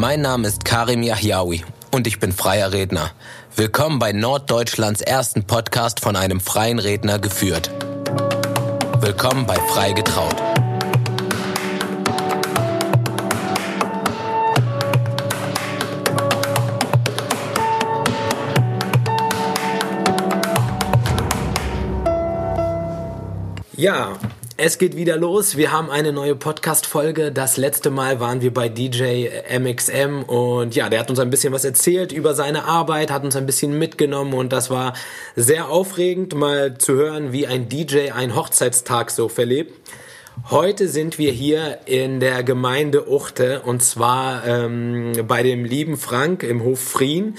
Mein Name ist Karim Yahyaoui und ich bin freier Redner. Willkommen bei Norddeutschlands ersten Podcast von einem freien Redner geführt. Willkommen bei Frei getraut. Ja, es geht wieder los. Wir haben eine neue Podcast-Folge. Das letzte Mal waren wir bei DJ MXM und ja, der hat uns ein bisschen was erzählt über seine Arbeit, hat uns ein bisschen mitgenommen und das war sehr aufregend, mal zu hören, wie ein DJ einen Hochzeitstag so verlebt. Heute sind wir hier in der Gemeinde Uchte und zwar ähm, bei dem lieben Frank im Hof Frien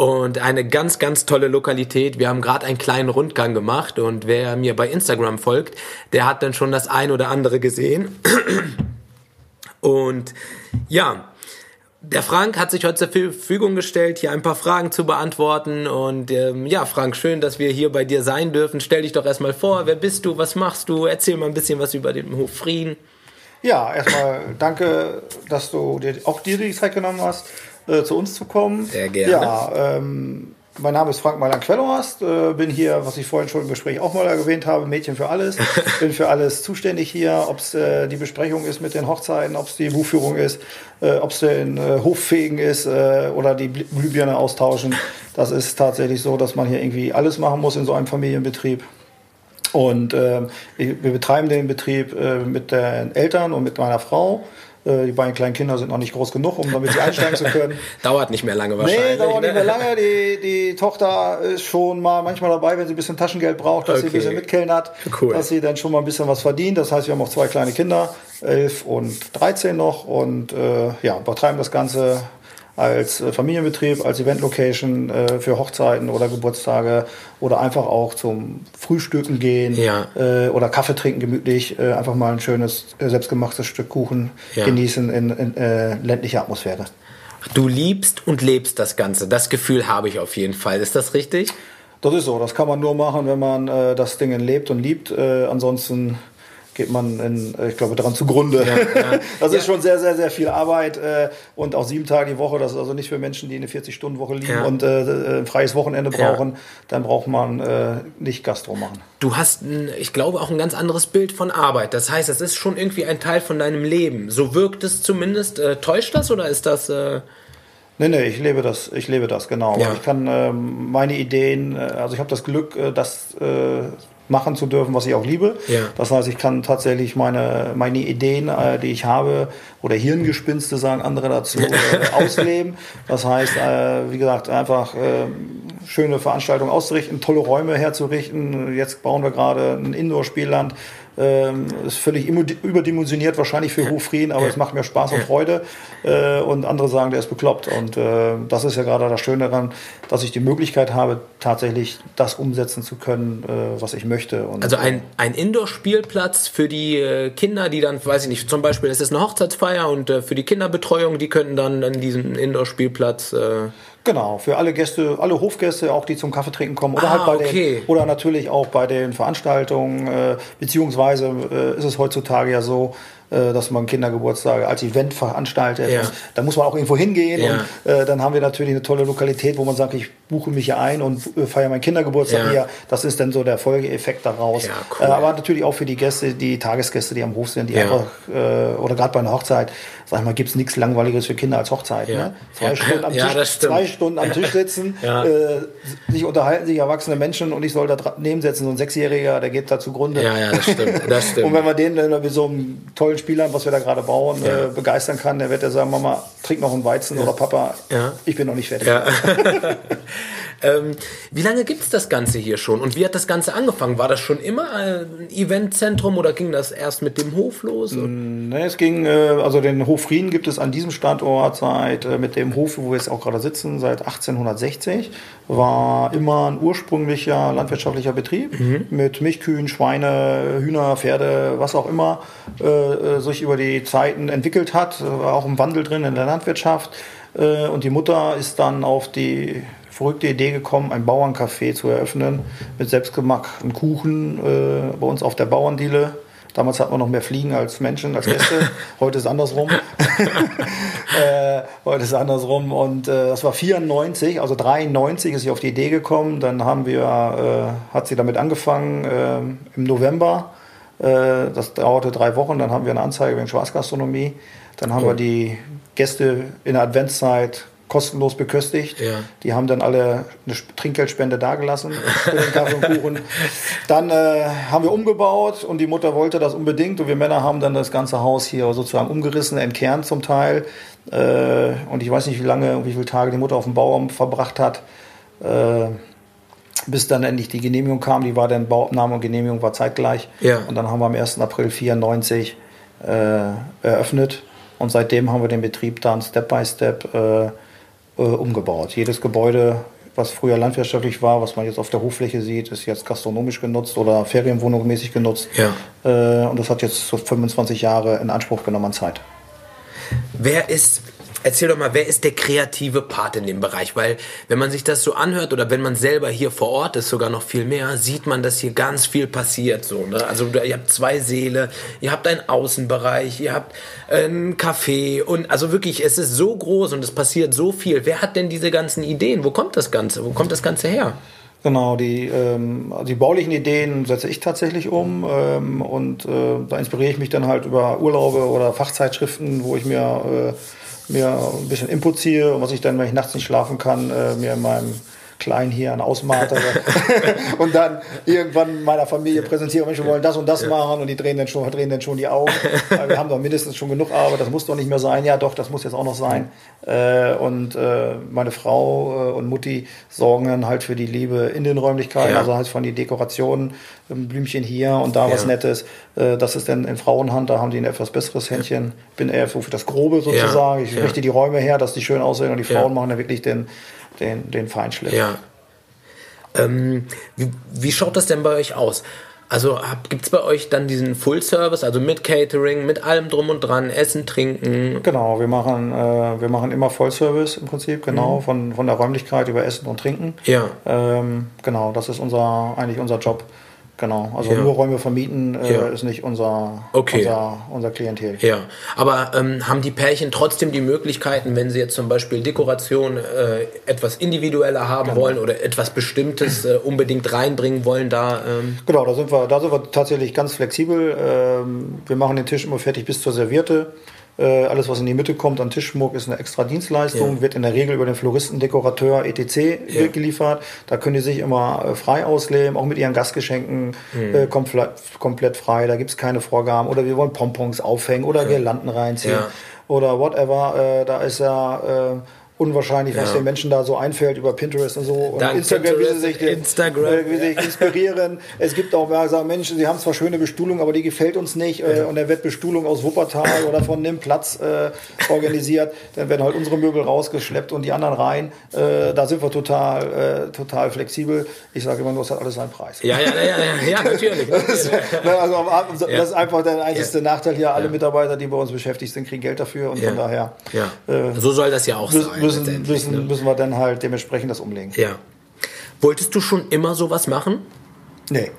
und eine ganz, ganz tolle Lokalität. Wir haben gerade einen kleinen Rundgang gemacht und wer mir bei Instagram folgt, der hat dann schon das ein oder andere gesehen. Und ja, der Frank hat sich heute zur Verfügung gestellt, hier ein paar Fragen zu beantworten. Und ähm, ja, Frank, schön, dass wir hier bei dir sein dürfen. Stell dich doch erstmal vor, wer bist du, was machst du? Erzähl mal ein bisschen was über den Hof Frieden. Ja, erstmal danke, dass du dir auch dir die Zeit genommen hast äh, zu uns zu kommen. Sehr gerne. Ja, ähm, mein Name ist Frank Mailand Quellohorst, äh, bin hier, was ich vorhin schon im Gespräch auch mal erwähnt habe, Mädchen für alles. bin für alles zuständig hier, ob es äh, die Besprechung ist mit den Hochzeiten, ob es die Buchführung ist, äh, ob es den äh, Hoffegen ist äh, oder die Glühbirne austauschen. Das ist tatsächlich so, dass man hier irgendwie alles machen muss in so einem Familienbetrieb. Und äh, wir betreiben den Betrieb äh, mit den Eltern und mit meiner Frau. Äh, die beiden kleinen Kinder sind noch nicht groß genug, um damit sie einsteigen zu können. dauert nicht mehr lange wahrscheinlich. Nee, dauert nicht mehr lange. Die, die Tochter ist schon mal manchmal dabei, wenn sie ein bisschen Taschengeld braucht, dass okay. sie ein bisschen mitkellnert, cool. dass sie dann schon mal ein bisschen was verdient. Das heißt, wir haben auch zwei kleine Kinder, elf und 13 noch und äh, ja, betreiben das Ganze als äh, Familienbetrieb, als Event-Location äh, für Hochzeiten oder Geburtstage oder einfach auch zum Frühstücken gehen ja. äh, oder Kaffee trinken gemütlich, äh, einfach mal ein schönes äh, selbstgemachtes Stück Kuchen ja. genießen in, in äh, ländlicher Atmosphäre. Du liebst und lebst das Ganze. Das Gefühl habe ich auf jeden Fall. Ist das richtig? Das ist so. Das kann man nur machen, wenn man das Ding lebt und liebt. ansonsten geht man, in, äh, ich glaube, daran zugrunde. Ja, ja. Das ist schon sehr, sehr, sehr viel Arbeit äh, und auch sieben Tage die Woche. Das ist also nicht für Menschen, die eine 40-Stunden-Woche lieben ja. und äh, ein freies Wochenende brauchen. Dann braucht man äh, nicht Gastro machen. Du hast, ich glaube, auch ein ganz anderes Bild von Arbeit. Das heißt, es ist schon irgendwie ein Teil von deinem Leben. So wirkt es zumindest. Äh, täuscht das oder ist das... Äh Nee, nee, ich lebe das, ich lebe das, genau. Ja. Ich kann ähm, meine Ideen, äh, also ich habe das Glück, äh, dass äh, machen zu dürfen, was ich auch liebe. Ja. Das heißt, ich kann tatsächlich meine, meine Ideen, äh, die ich habe, oder Hirngespinste sagen andere dazu, äh, ausleben. Das heißt, äh, wie gesagt, einfach äh, schöne Veranstaltungen auszurichten, tolle Räume herzurichten. Jetzt bauen wir gerade ein Indoor-Spielland ähm, ist völlig überdimensioniert wahrscheinlich für Hofrieden, aber es macht mir Spaß und Freude. Äh, und andere sagen, der ist bekloppt. Und äh, das ist ja gerade das Schöne daran, dass ich die Möglichkeit habe, tatsächlich das umsetzen zu können, äh, was ich möchte. Und, also ein, ein Indoor-Spielplatz für die äh, Kinder, die dann, weiß ich nicht, zum Beispiel, es ist eine Hochzeitsfeier und äh, für die Kinderbetreuung, die könnten dann an diesen Indoor-Spielplatz äh, Genau, für alle Gäste, alle Hofgäste, auch die zum Kaffee trinken kommen oder ah, halt bei okay. den oder natürlich auch bei den Veranstaltungen, äh, beziehungsweise äh, ist es heutzutage ja so, äh, dass man Kindergeburtstage als Event veranstaltet. Ja. Da muss man auch irgendwo hingehen. Ja. Und äh, dann haben wir natürlich eine tolle Lokalität, wo man sagt, ich buche mich hier ein und äh, feiere meinen Kindergeburtstag ja. hier. Das ist dann so der Folgeeffekt daraus. Ja, cool. äh, aber natürlich auch für die Gäste, die Tagesgäste, die am Hof sind, die einfach, äh, oder gerade bei einer Hochzeit, sag mal, gibt es nichts Langweiliges für Kinder als Hochzeit. Ne? Zwei, Stunden am Tisch, zwei Stunden am Tisch sitzen, äh, sich unterhalten sich erwachsene Menschen und ich soll da daneben setzen, so ein Sechsjähriger, der geht da zugrunde. Ja, ja, das stimmt. Das stimmt. und wenn man den dann mit so einem tollen Spielern, was wir da gerade bauen, ja. äh, begeistern kann, der wird ja sagen, Mama, trink noch einen Weizen ja. oder Papa, ja. ich bin noch nicht fertig. ähm, wie lange gibt es das Ganze hier schon und wie hat das Ganze angefangen? War das schon immer ein Eventzentrum oder ging das erst mit dem Hof los? Ne, es ging, äh, also den Hof Frieden gibt es an diesem Standort seit, äh, mit dem Hof, wo wir jetzt auch gerade sitzen, seit 1860. War immer ein ursprünglicher landwirtschaftlicher Betrieb mhm. mit Milchkühen, Schweine, Hühner, Pferde, was auch immer. Äh, äh, sich über die Zeiten entwickelt hat, war auch ein Wandel drin in der Landwirtschaft. Äh, und die Mutter ist dann auf die verrückte Idee gekommen, ein Bauerncafé zu eröffnen mit selbstgemachten Kuchen äh, bei uns auf der Bauerndiele Damals hat man noch mehr Fliegen als Menschen, als Gäste. Heute ist es andersrum. äh, heute ist es andersrum. Und äh, das war 94, also 93 ist sie auf die Idee gekommen. Dann haben wir, äh, hat sie damit angefangen äh, im November. Äh, das dauerte drei Wochen. Dann haben wir eine Anzeige wegen Schwarzgastronomie. Dann haben oh. wir die Gäste in der Adventszeit kostenlos beköstigt. Ja. Die haben dann alle eine Trinkgeldspende dagelassen Kaffee und Kuchen. Dann äh, haben wir umgebaut und die Mutter wollte das unbedingt und wir Männer haben dann das ganze Haus hier sozusagen umgerissen, entkernt zum Teil. Äh, und ich weiß nicht, wie lange, wie viele Tage die Mutter auf dem Bauaum verbracht hat. Äh, bis dann endlich die Genehmigung kam, die war dann Bauabnahme und Genehmigung war zeitgleich. Ja. Und dann haben wir am 1. April 94 äh, eröffnet und seitdem haben wir den Betrieb dann Step by Step äh, umgebaut. Jedes Gebäude, was früher landwirtschaftlich war, was man jetzt auf der Hochfläche sieht, ist jetzt gastronomisch genutzt oder Ferienwohnungsmäßig genutzt. Ja. Äh, und das hat jetzt so 25 Jahre in Anspruch genommen an Zeit. Wer ist Erzähl doch mal, wer ist der kreative Part in dem Bereich? Weil wenn man sich das so anhört oder wenn man selber hier vor Ort ist, sogar noch viel mehr, sieht man, dass hier ganz viel passiert. So, ne? Also ihr habt zwei Seele, ihr habt einen Außenbereich, ihr habt ein Café und also wirklich, es ist so groß und es passiert so viel. Wer hat denn diese ganzen Ideen? Wo kommt das Ganze? Wo kommt das Ganze her? Genau, die, ähm, die baulichen Ideen setze ich tatsächlich um ähm, und äh, da inspiriere ich mich dann halt über Urlaube oder Fachzeitschriften, wo ich mir äh, mir ein bisschen Input ziehe und was ich dann, wenn ich nachts nicht schlafen kann, äh, mir in meinem klein hier an Ausmater und dann irgendwann meiner Familie präsentieren, Mensch, wir wollen das und das ja. machen und die drehen dann schon, drehen dann schon die Augen. wir haben doch mindestens schon genug Arbeit, das muss doch nicht mehr sein. Ja, doch, das muss jetzt auch noch sein. Äh, und äh, meine Frau äh, und Mutti sorgen dann halt für die Liebe in den Räumlichkeiten, ja. also halt von die Dekorationen, Blümchen hier und da ja. was Nettes. Äh, das ist dann in Frauenhand, da haben die ein etwas besseres Händchen. Bin eher so für das Grobe sozusagen. Ich richte die Räume her, dass die schön aussehen und die Frauen machen dann wirklich den den, den Feinschliff. Ja. Ähm, wie, wie schaut das denn bei euch aus? Also gibt es bei euch dann diesen Full Service, also mit Catering, mit allem drum und dran, Essen, Trinken? Genau, wir machen, äh, wir machen immer Vollservice im Prinzip, genau, mhm. von, von der Räumlichkeit über Essen und Trinken. Ja. Ähm, genau, das ist unser, eigentlich unser Job. Genau, also ja. nur Räume vermieten äh, ja. ist nicht unser, okay. unser, unser Klientel. Ja, aber ähm, haben die Pärchen trotzdem die Möglichkeiten, wenn sie jetzt zum Beispiel Dekoration äh, etwas individueller haben genau. wollen oder etwas Bestimmtes äh, unbedingt reinbringen wollen, da? Ähm genau, da sind wir, da sind wir tatsächlich ganz flexibel. Ähm, wir machen den Tisch immer fertig bis zur Servierte. Äh, alles, was in die Mitte kommt an Tischschmuck, ist eine extra Dienstleistung, ja. wird in der Regel über den Floristen, Dekorateur, etc. Ja. geliefert. Da können die sich immer äh, frei ausleben, auch mit ihren Gastgeschenken mhm. äh, komplett, komplett frei. Da gibt es keine Vorgaben. Oder wir wollen Pompons aufhängen oder ja. Girlanden reinziehen oder whatever. Da ist ja unwahrscheinlich, was ja. den Menschen da so einfällt über Pinterest und so und Dank Instagram, wie sie sich, den, Instagram, äh, wie sie sich inspirieren. es gibt auch, wer sagen, Menschen, sie haben zwar schöne Bestuhlung, aber die gefällt uns nicht äh, und dann wird Bestuhlung aus Wuppertal oder von dem Platz äh, organisiert. Dann werden halt unsere Möbel rausgeschleppt und die anderen rein. Äh, da sind wir total, äh, total flexibel. Ich sage immer nur, es hat alles seinen Preis. Ja, ja, ja, ja, ja natürlich. das, ist, ne, also das ist einfach der einzige Nachteil hier. Alle Mitarbeiter, die bei uns beschäftigt sind, kriegen Geld dafür und von daher. Ja. So soll das ja auch sein müssen, müssen, ne? müssen wir dann halt dementsprechend das umlegen. Ja. Wolltest du schon immer sowas machen? Nee.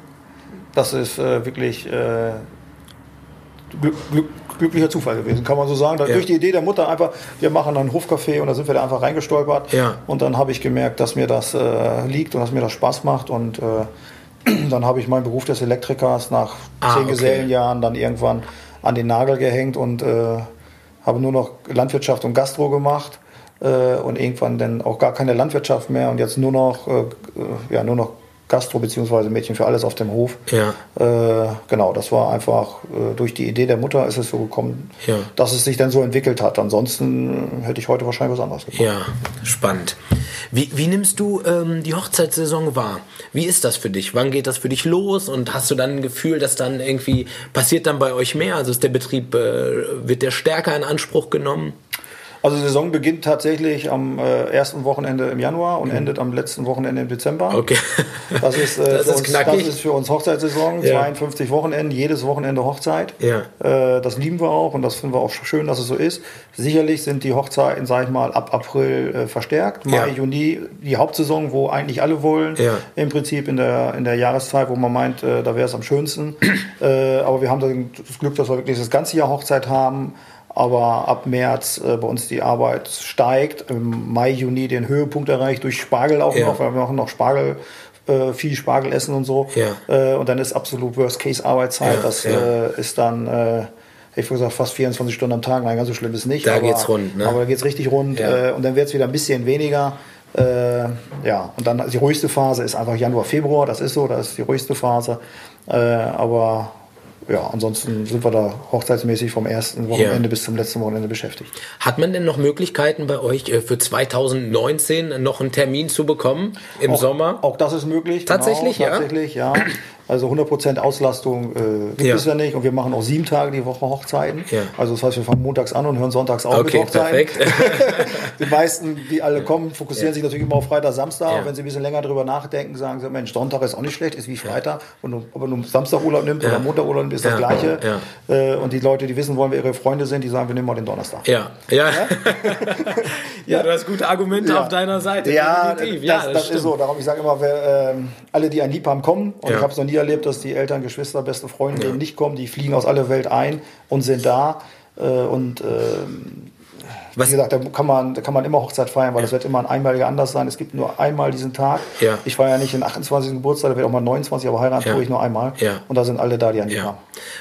Das ist äh, wirklich äh, glück, glück, glücklicher Zufall gewesen, kann man so sagen. Ja. Durch die Idee der Mutter einfach, wir machen ein Hofcafé und da sind wir da einfach reingestolpert. Ja. Und dann habe ich gemerkt, dass mir das äh, liegt und dass mir das Spaß macht. Und äh, dann habe ich meinen Beruf des Elektrikers nach ah, zehn okay. Gesellenjahren dann irgendwann an den Nagel gehängt und äh, habe nur noch Landwirtschaft und Gastro gemacht äh, und irgendwann dann auch gar keine Landwirtschaft mehr und jetzt nur noch, äh, ja, nur noch Gastro bzw. Mädchen für alles auf dem Hof. Ja. Äh, genau, das war einfach äh, durch die Idee der Mutter ist es so gekommen, ja. dass es sich dann so entwickelt hat. Ansonsten hätte ich heute wahrscheinlich was anderes gemacht. Ja, spannend. Wie, wie nimmst du ähm, die Hochzeitssaison wahr? Wie ist das für dich? Wann geht das für dich los? Und hast du dann ein Gefühl, dass dann irgendwie passiert dann bei euch mehr? Also ist der Betrieb, äh, wird der stärker in Anspruch genommen? Also die Saison beginnt tatsächlich am äh, ersten Wochenende im Januar und mhm. endet am letzten Wochenende im Dezember. Okay. Das ist, äh, das, ist uns, das ist für uns Hochzeitssaison, ja. 52 Wochenenden, jedes Wochenende Hochzeit. Ja. Äh, das lieben wir auch und das finden wir auch schön, dass es so ist. Sicherlich sind die Hochzeiten, sage ich mal, ab April äh, verstärkt. Mai, ja. Juni, die Hauptsaison, wo eigentlich alle wollen. Ja. Im Prinzip in der, in der Jahreszeit, wo man meint, äh, da wäre es am schönsten. Äh, aber wir haben das Glück, dass wir wirklich das ganze Jahr Hochzeit haben. Aber ab März äh, bei uns die Arbeit steigt. Im Mai, Juni den Höhepunkt erreicht durch Spargel auch ja. noch, weil wir machen noch Spargel, äh, viel Spargel essen und so. Ja. Äh, und dann ist absolut Worst-Case-Arbeitszeit. Ja, das äh, ist dann, äh, ich würde gesagt, fast 24 Stunden am Tag. Nein, ganz so schlimm ist nicht. Da aber, geht's rund, ne? Aber da geht's richtig rund. Äh, und dann wird es wieder ein bisschen weniger. Äh, ja, und dann die ruhigste Phase ist einfach Januar, Februar, das ist so, das ist die ruhigste Phase. Äh, aber ja, ansonsten sind wir da hochzeitsmäßig vom ersten Wochenende ja. bis zum letzten Wochenende beschäftigt. Hat man denn noch Möglichkeiten bei euch äh, für 2019 noch einen Termin zu bekommen im auch, Sommer? Auch das ist möglich. Tatsächlich, genau, ja. Tatsächlich, ja. Also 100% Auslastung äh, gibt ja. es ja nicht. Und wir machen auch sieben Tage die Woche Hochzeiten. Ja. Also das heißt, wir fangen montags an und hören sonntags auf okay, mit Hochzeiten. Perfekt. die meisten, die alle kommen, fokussieren ja. sich natürlich immer auf Freitag, Samstag. Und wenn sie ein bisschen länger drüber nachdenken, sagen sie, Mensch, Sonntag ist auch nicht schlecht, ist wie Freitag. Und aber du Samstag Urlaub nimmst oder Montag Urlaub nimmst, ist das Gleiche. Äh, und die Leute, die wissen wollen, wer ihre Freunde sind, die sagen, wir nehmen mal den Donnerstag. Ja, ja. ja, du hast gute Argumente auf deiner Seite. Ja, das, das, das ist so. Darum, ich sage immer, wer, äh, alle, die einen lieb haben, kommen. Und ich habe es noch nie erlebt, dass die Eltern Geschwister, beste Freunde ja. nicht kommen, die fliegen aus aller Welt ein und sind da. Äh, und ähm, was? Wie gesagt, da kann man, da kann man immer Hochzeit feiern, weil ja. das wird immer ein einmaliger Anlass sein. Es gibt nur einmal diesen Tag. Ja. Ich feiere ja nicht den 28. Geburtstag, da wird auch mal 29, aber heiraten ja. tue ich nur einmal. Ja. Und da sind alle da, die an die ja.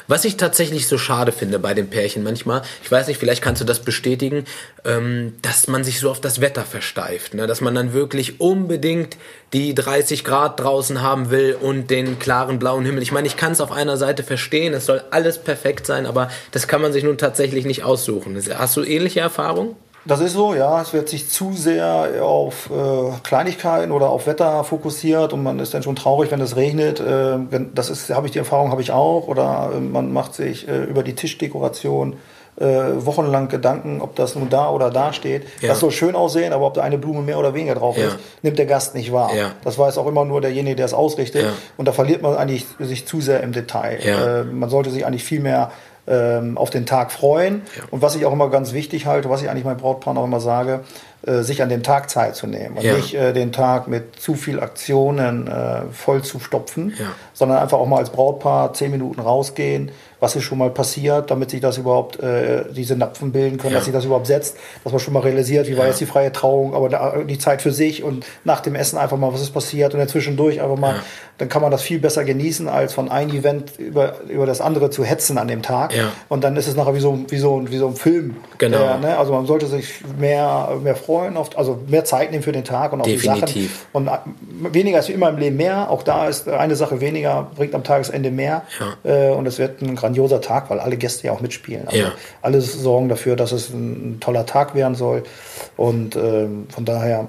Was ich tatsächlich so schade finde bei den Pärchen manchmal, ich weiß nicht, vielleicht kannst du das bestätigen, ähm, dass man sich so auf das Wetter versteift. Ne? Dass man dann wirklich unbedingt die 30 Grad draußen haben will und den klaren blauen Himmel. Ich meine, ich kann es auf einer Seite verstehen, es soll alles perfekt sein, aber das kann man sich nun tatsächlich nicht aussuchen. Hast du ähnliche Erfahrungen? Das ist so, ja. Es wird sich zu sehr auf äh, Kleinigkeiten oder auf Wetter fokussiert und man ist dann schon traurig, wenn es regnet. Äh, das ist, habe ich die Erfahrung, habe ich auch. Oder äh, man macht sich äh, über die Tischdekoration äh, wochenlang Gedanken, ob das nun da oder da steht. Ja. Das soll schön aussehen, aber ob da eine Blume mehr oder weniger drauf ja. ist, nimmt der Gast nicht wahr. Ja. Das weiß auch immer nur derjenige, der es ausrichtet. Und da verliert man eigentlich sich zu sehr im Detail. Äh, man sollte sich eigentlich viel mehr ähm, auf den Tag freuen. Ja. Und was ich auch immer ganz wichtig halte, was ich eigentlich meinem Brautpaar auch immer sage, äh, sich an dem Tag Zeit zu nehmen und ja. nicht äh, den Tag mit zu viel Aktionen äh, voll zu stopfen, ja. sondern einfach auch mal als Brautpaar zehn Minuten rausgehen, was ist schon mal passiert, damit sich das überhaupt, äh, diese Napfen bilden können, ja. dass sich das überhaupt setzt, dass man schon mal realisiert, wie war jetzt die freie Trauung, aber da, die Zeit für sich und nach dem Essen einfach mal, was ist passiert und dann zwischendurch einfach mal, dann kann man das viel besser genießen, als von einem Event über, über das andere zu hetzen an dem Tag. Und dann ist es nachher wie so, wie so, wie so ein Film. Genau. Der, ne? Also man sollte sich mehr, mehr freuen, auf, also mehr Zeit nehmen für den Tag und auch Definitiv. die Sachen. Und äh, weniger ist wie immer im Leben mehr. Auch da ist eine Sache weniger, bringt am Tagesende mehr. Ja. Äh, und es wird ein grandioser Tag, weil alle Gäste ja auch mitspielen. Also ja. alle sorgen dafür, dass es ein, toller Tag werden soll. Und äh, von daher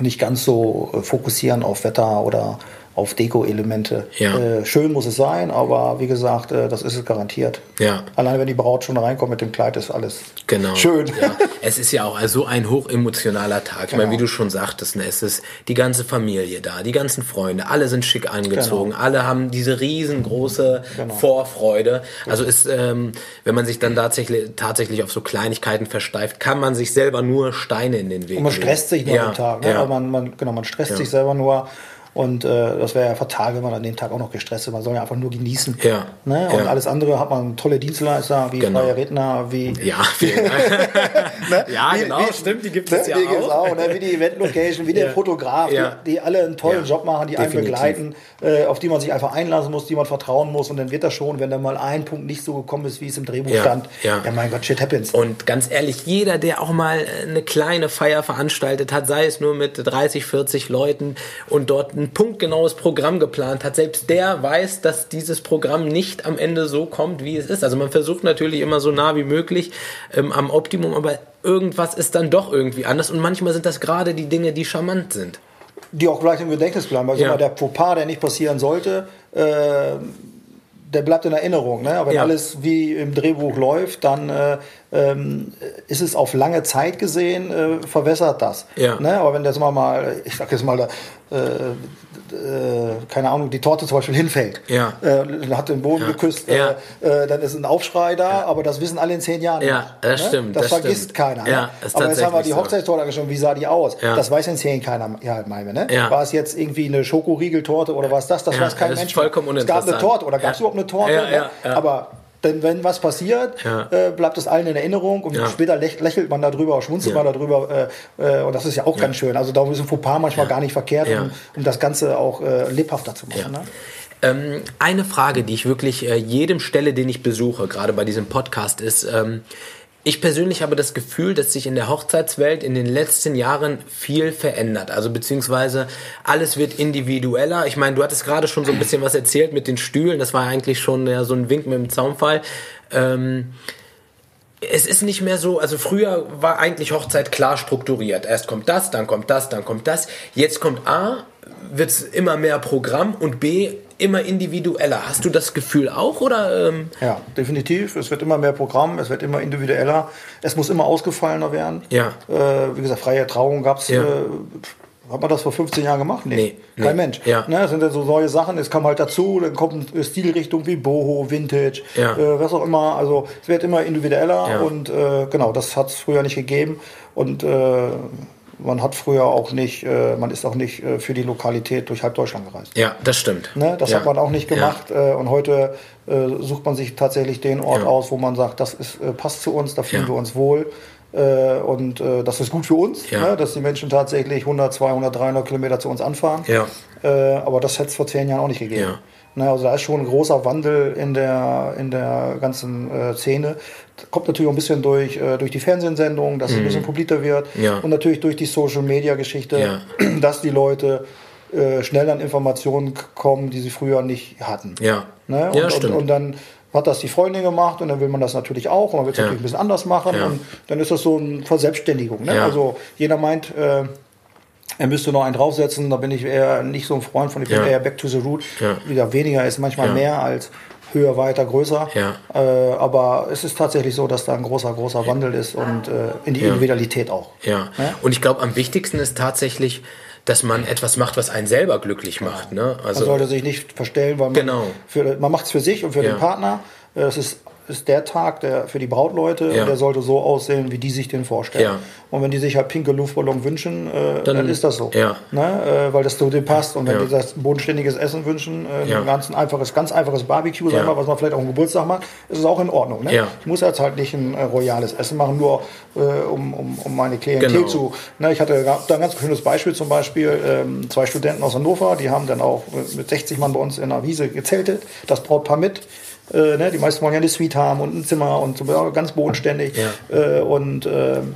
nicht ganz so äh, fokussieren auf Wetter oder auf Deko-Elemente. Ja. Äh, schön muss es sein, aber wie gesagt, äh, das ist es garantiert. Ja. Allein wenn die Braut schon reinkommt mit dem Kleid, ist alles genau. schön. Ja. Es ist ja auch so ein hochemotionaler Tag. Ich genau. meine, wie du schon sagtest, ne, es ist die ganze Familie da, die ganzen Freunde, alle sind schick angezogen, genau. alle haben diese riesengroße genau. Vorfreude. Also ist, ähm, wenn man sich dann tatsächlich, tatsächlich auf so Kleinigkeiten versteift, kann man sich selber nur Steine in den Weg Und man stresst sich nur ja. am Tag. Ne? Ja. Man, man, genau, man stresst sich selber nur und äh, das wäre ja fatal, wenn man an dem Tag auch noch gestresst ist. Man soll ja einfach nur genießen. Ja. Ne? Und ja. alles andere hat man tolle Dienstleister, wie genau. freie Redner, wie. Ja, ne? ja wie, genau, wie, stimmt, die gibt es ne? ja auch. auch ne? Wie die Event-Location, wie ja. der Fotograf, die, die, alle einen tollen Job machen, die Definitiv. einen begleiten, äh, auf die man sich einfach einlassen muss, die man vertrauen muss. Und dann wird das schon, wenn da mal ein Punkt nicht so gekommen ist, wie es im Drehbuch stand. Ja. ja, mein Gott, shit happens. Und ganz ehrlich, jeder, der auch mal eine kleine Feier veranstaltet hat, sei es nur mit 30, 40 Leuten und dort ein punktgenaues Programm geplant hat, selbst der weiß, dass dieses Programm nicht am Ende so kommt, wie es ist. Also man versucht natürlich immer so nah wie möglich ähm, am Optimum, aber irgendwas ist dann doch irgendwie anders und manchmal sind das gerade die Dinge, die charmant sind. Die auch gleich im Gedächtnis bleiben. Also ja. der Fauxpas, der nicht passieren sollte, äh, der bleibt in Erinnerung. Ne? Aber wenn ja. alles wie im Drehbuch läuft, dann äh, ähm, ist es auf lange Zeit gesehen, äh, verwässert das. Ja. Ne? Aber wenn das mal, mal ich sag jetzt mal, äh, äh, keine Ahnung, die Torte zum Beispiel hinfällt, ja. äh, hat den Boden ja. geküsst, ja. Äh, äh, dann ist ein Aufschrei da, aber das wissen alle in zehn Jahren. Ja, das ne? stimmt. Das, das vergisst stimmt. keiner. Ne? aber jetzt haben wir die Hochzeitstorte angeschaut, wie sah die aus? Das weiß in zehn keiner, ja, meine, ne? War es jetzt irgendwie eine Schokoriegeltorte oder was das? Das weiß kein Mensch. Vollkommen es gab eine Torte oder gab es überhaupt eine Torte? Ne? Aber denn wenn was passiert, ja. äh, bleibt es allen in Erinnerung und ja. später lächelt man darüber, schmunzelt ja. man darüber äh, äh, und das ist ja auch ganz schön. Also da ist ein Fauxpas manchmal gar nicht verkehrt, um, um, das Ganze auch äh, lebhafter zu machen. Ne? Ähm, eine Frage, die ich wirklich äh, jedem stelle, den ich besuche, gerade bei diesem Podcast, ist, ähm, ich persönlich habe das Gefühl, dass sich in der Hochzeitswelt in den letzten Jahren viel verändert. Also beziehungsweise alles wird individueller. Ich meine, du hattest gerade schon so ein bisschen was erzählt mit den Stühlen. Das war eigentlich schon ja, so ein Wink mit dem Zaunfall. Ähm, es ist nicht mehr so, also früher war eigentlich Hochzeit klar strukturiert. Erst kommt das, dann kommt das, dann kommt das. Jetzt kommt A, wird es immer mehr Programm und B, immer individueller. Hast du das Gefühl auch oder? Ähm? Ja, definitiv. Es wird immer mehr Programm, es wird immer individueller. Es muss immer ausgefallener werden. Ja. Äh, wie gesagt, freie Trauung gab es. Ja. Äh, hat man das vor 15 Jahren gemacht? Nee, nee kein nee. Mensch. Ja. Ne, das sind dann so neue Sachen, es kam halt dazu, dann kommt eine Stilrichtung wie Boho, Vintage, ja. äh, was auch immer. Also es wird immer individueller ja. und äh, genau, das hat es früher nicht gegeben. Und äh, man hat früher auch nicht, äh, man ist auch nicht äh, für die Lokalität durch halb Deutschland gereist. Ja, das stimmt. Ne? Das ja. hat man auch nicht gemacht. Ja. Äh, und heute äh, sucht man sich tatsächlich den Ort ja. aus, wo man sagt, das ist, äh, passt zu uns, da fühlen wir uns wohl. Äh, und das ist gut für uns, ne? dass die Menschen tatsächlich 100, 200, 300 Kilometer zu uns anfahren. aber das hätte es vor zehn Jahren auch nicht gegeben. Ne, also da ist schon ein großer Wandel in der, in der ganzen äh, Szene. Kommt natürlich auch ein bisschen durch, äh, durch die Fernsehsendung, dass mhm. es ein bisschen mhm. publiker wird. Ja. Und natürlich durch die Social-Media-Geschichte, ja. dass die Leute äh, schnell an Informationen kommen, die sie früher nicht hatten. Ja, ne? und, ja stimmt. Und, und, dann hat das die Freundin gemacht und dann will man das natürlich auch und man will es ja. natürlich ein bisschen anders machen und dann ist das so eine Verselbstständigung. Ne? Also jeder meint, äh, er müsste noch einen draufsetzen, da bin ich eher nicht so ein Freund von, ich bin ja. eher back to the root. Ja. Wieder weniger ist manchmal ja. mehr als höher, weiter, größer. Ja. Äh, aber es ist tatsächlich so, dass da ein großer, großer Wandel ist und äh, in die Individualität auch. Ja. Und ich glaube, am wichtigsten ist tatsächlich, dass man etwas macht, was einen selber glücklich macht. Ne? Also, man sollte sich nicht verstellen, weil man, genau. man macht es für sich und für den Partner. Äh, es ist ist der Tag der, für die Brautleute ja. und der sollte so aussehen, wie die sich den vorstellen. Ja. Und wenn die sich halt pinke Luftballon wünschen, äh, dann, dann, ist das so. Ja. Ne? Äh, weil das zu dem passt. Und wenn die das bodenständiges Essen wünschen, äh, ein ganz einfaches, ganz einfaches Barbecue, sag mal, was man vielleicht auch am Geburtstag macht, ist es auch in Ordnung. Ne? Ich muss jetzt halt nicht ein äh, royales Essen machen, nur äh, um, um, um meine Klientel genau. zu. Ne? Ich hatte da ein ganz schönes Beispiel zum Beispiel, ähm, zwei Studenten aus Hannover, die haben dann auch mit 60 Mann bei uns in einer Wiese gezeltet, das Brautpaar mit. Äh, ne? Die meisten wollen ja eine Suite haben und ein Zimmer und so, ganz bodenständig. Ja. Äh, und ähm,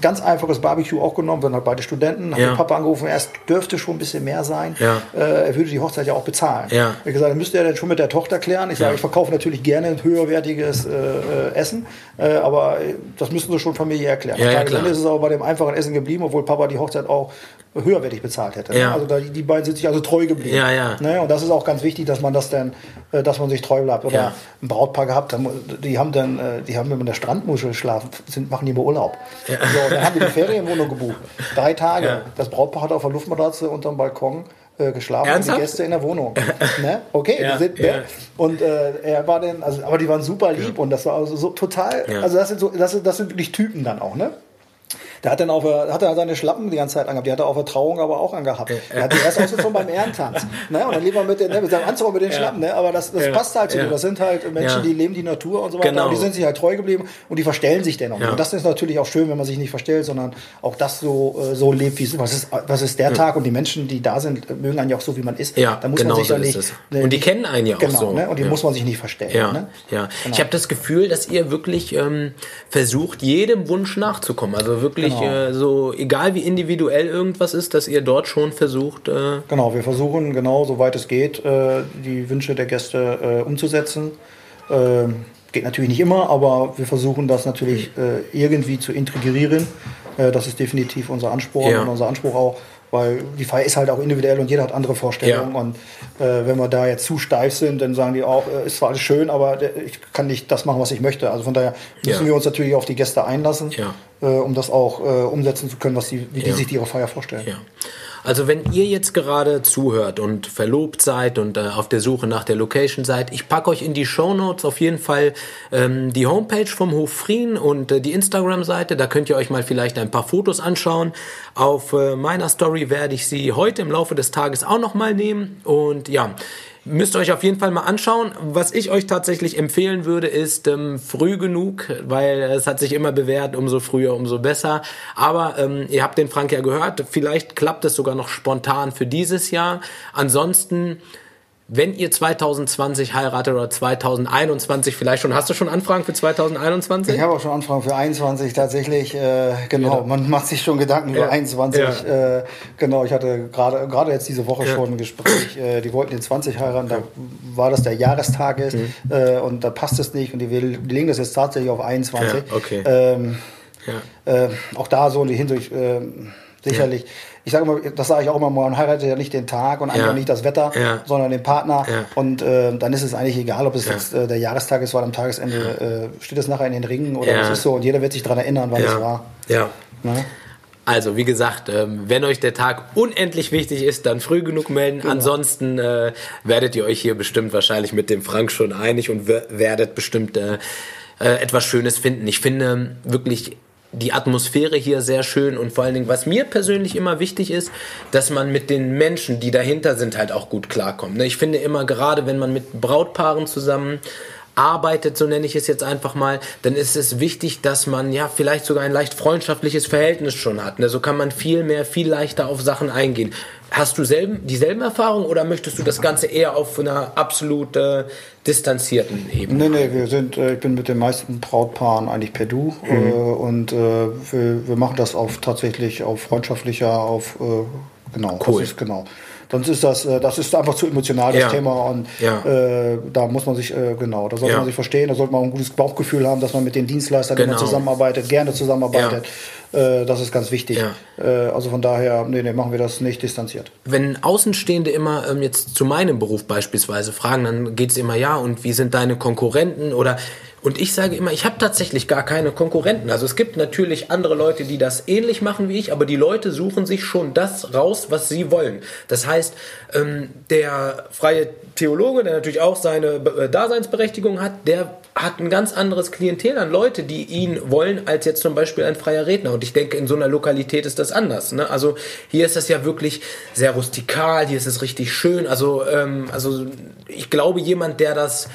ganz einfaches Barbecue auch genommen, sind halt beide Studenten, haben ja. Papa angerufen, er dürfte schon ein bisschen mehr sein. Ja. Äh, er würde die Hochzeit ja auch bezahlen. Ja. Ich gesagt, müsste er dann schon mit der Tochter klären. Ich sage, ich verkaufe natürlich gerne ein höherwertiges äh, äh, Essen, äh, aber das müssen sie schon familiär erklären. Ja, ja, dann ist es aber bei dem einfachen Essen geblieben, obwohl Papa die Hochzeit auch höherwertig bezahlt hätte. Ne? Also da, die beiden sind sich also treu geblieben. Ja, ja. Ne? Und das ist auch ganz wichtig, dass man das dann, äh, dass man sich treu bleibt. Oder ja. ein Brautpaar gehabt, die haben dann, äh, die haben immer in der Strandmuschel schlafen, sind, machen die immer Urlaub. Ja. So, dann haben die eine Ferienwohnung gebucht. Drei Tage. Ja. Das Brautpaar hat auf der Luftmatratze unterm Balkon äh, geschlafen Ernsthaft? und die Gäste in der Wohnung. ne? Okay, ja, sind, ne? und äh, er war dann, also, aber die waren super lieb und das war also so total, also das sind so, das sind, das sind wirklich Typen dann auch, ne? Der hat dann auf der, hat er seine Schlappen die ganze Zeit angehabt. Die hat er auf der Trauung aber auch angehabt. Der hat die erst ausgezogen beim Ehrentanz. Ne? Und dann lieber mit, den, ne, mit seinem Anzug mit den Schlappen. Ne? Aber das, das passt halt zu ja. Das sind halt Menschen, die leben die Natur und so weiter. Genau. Und die sind sich halt treu geblieben und die verstellen sich dennoch. Und das ist natürlich auch schön, wenn man sich nicht verstellt, sondern auch das so, äh, so lebt, wie es was ist. Was ist der Tag? Und die Menschen, die da sind, mögen einen ja auch so, wie man ist. Ja, da muss genau man sich so ja nicht. Ne, und die kennen einen ja auch genau, so. Ne? Und die muss man sich nicht verstellen. Ja, ne? ja. Genau. Ich habe das Gefühl, dass ihr wirklich ähm, versucht, jedem Wunsch nachzukommen. Also wirklich genau. äh, so egal wie individuell irgendwas ist, dass ihr dort schon versucht. Äh genau, wir versuchen genau, soweit es geht, äh, die Wünsche der Gäste äh, umzusetzen. Ähm, geht natürlich nicht immer, aber wir versuchen das natürlich äh, irgendwie zu integrieren. Äh, das ist definitiv unser Anspruch ja. und unser Anspruch auch. Weil die Feier ist halt auch individuell und jeder hat andere Vorstellungen. Ja. Und äh, wenn wir da jetzt zu steif sind, dann sagen die auch, äh, ist zwar alles schön, aber ich kann nicht das machen, was ich möchte. Also von daher müssen ja. wir uns natürlich auf die Gäste einlassen, ja. äh, um das auch äh, umsetzen zu können, was die, wie die sich ihre Feier vorstellen. Also wenn ihr jetzt gerade zuhört und verlobt seid und äh, auf der Suche nach der Location seid, ich packe euch in die Show Notes auf jeden Fall ähm, die Homepage vom Hof Frien und äh, die Instagram-Seite. Da könnt ihr euch mal vielleicht ein paar Fotos anschauen. Auf äh, meiner Story werde ich sie heute im Laufe des Tages auch nochmal nehmen. Und ja, Müsst ihr euch auf jeden Fall mal anschauen. Was ich euch tatsächlich empfehlen würde, ist ähm, früh genug, weil es hat sich immer bewährt, umso früher, umso besser. Aber ähm, ihr habt den Frank ja gehört, vielleicht klappt es sogar noch spontan für dieses Jahr. Ansonsten wenn ihr 2020 heiratet oder 2021 vielleicht schon, hast du schon Anfragen für 2021? Ich habe auch schon Anfragen für 21 tatsächlich. Äh, genau, ja. man macht sich schon Gedanken ja. über 21. Ja. Äh, genau, ich hatte gerade gerade jetzt diese Woche schon ein Gespräch. Äh, die wollten in 20 heiraten, da war das der Jahrestag ist mhm. Äh, und da passt es nicht und die, die legen das jetzt tatsächlich auf 21. okay. Ähm, äh, auch da so in die Hinsicht äh, sicherlich ich sage immer, das sage ich auch immer, man heiratet ja nicht den Tag und einfach nicht das Wetter, sondern den Partner. Und äh, dann ist es eigentlich egal, ob es jetzt äh, der Jahrestag ist, weil am Tagesende äh, steht es nachher in den Ringen oder was ist so. Und jeder wird sich daran erinnern, wann es war. Ja. Ne? Also, wie gesagt, ähm, wenn euch der Tag unendlich wichtig ist, dann früh genug melden. Genau. Ansonsten äh, werdet ihr euch hier bestimmt wahrscheinlich mit dem Frank schon einig und werdet bestimmt äh, äh, etwas Schönes finden. Ich finde wirklich die Atmosphäre hier sehr schön und vor allen Dingen, was mir persönlich immer wichtig ist, dass man mit den Menschen, die dahinter sind, halt auch gut klarkommt. Ne? Ich finde immer, gerade wenn man mit Brautpaaren zusammen arbeitet, so nenne ich es jetzt einfach mal, dann ist es wichtig, dass man ja vielleicht sogar ein leicht freundschaftliches Verhältnis schon hat. Ne? So kann man viel mehr, viel leichter auf Sachen eingehen. Hast du selben, dieselben Erfahrungen oder möchtest du das Ganze eher auf einer absolut äh, distanzierten Ebene? Nee, nee, wir sind, äh, ich bin mit den meisten Brautpaaren eigentlich per Du mhm. äh, und äh, wir, wir, machen das auf tatsächlich auf freundschaftlicher, auf äh, genau, cool. Ist, genau. Sonst ist das, äh, das ist einfach zu emotional, das ja. Thema. Und ja. äh, da muss man sich, äh, genau, da sollte ja. man sich verstehen, da sollte man auch ein gutes Bauchgefühl haben, dass man mit den Dienstleistern genau. zusammenarbeitet, gerne zusammenarbeitet. Äh, das ist ganz wichtig. Äh, also von daher, nee, nee, machen wir das nicht distanziert. Wenn Außenstehende immer ähm, jetzt zu meinem Beruf beispielsweise fragen, dann geht es immer, ja, und wie sind deine Konkurrenten oder und ich sage immer, ich habe tatsächlich gar keine Konkurrenten. Also es gibt natürlich andere Leute, die das ähnlich machen wie ich, aber die Leute suchen sich schon das raus, was sie wollen. Das heißt, ähm, der freie Theologe, der natürlich auch seine äh, Daseinsberechtigung hat, der hat ein ganz anderes Klientel an Leute, die ihn wollen, als jetzt zum Beispiel ein freier Redner. Und ich denke, in so einer Lokalität ist das anders. Ne? Also hier ist das ja wirklich sehr rustikal, hier ist es richtig schön. Also, ähm, also ich glaube, jemand, der das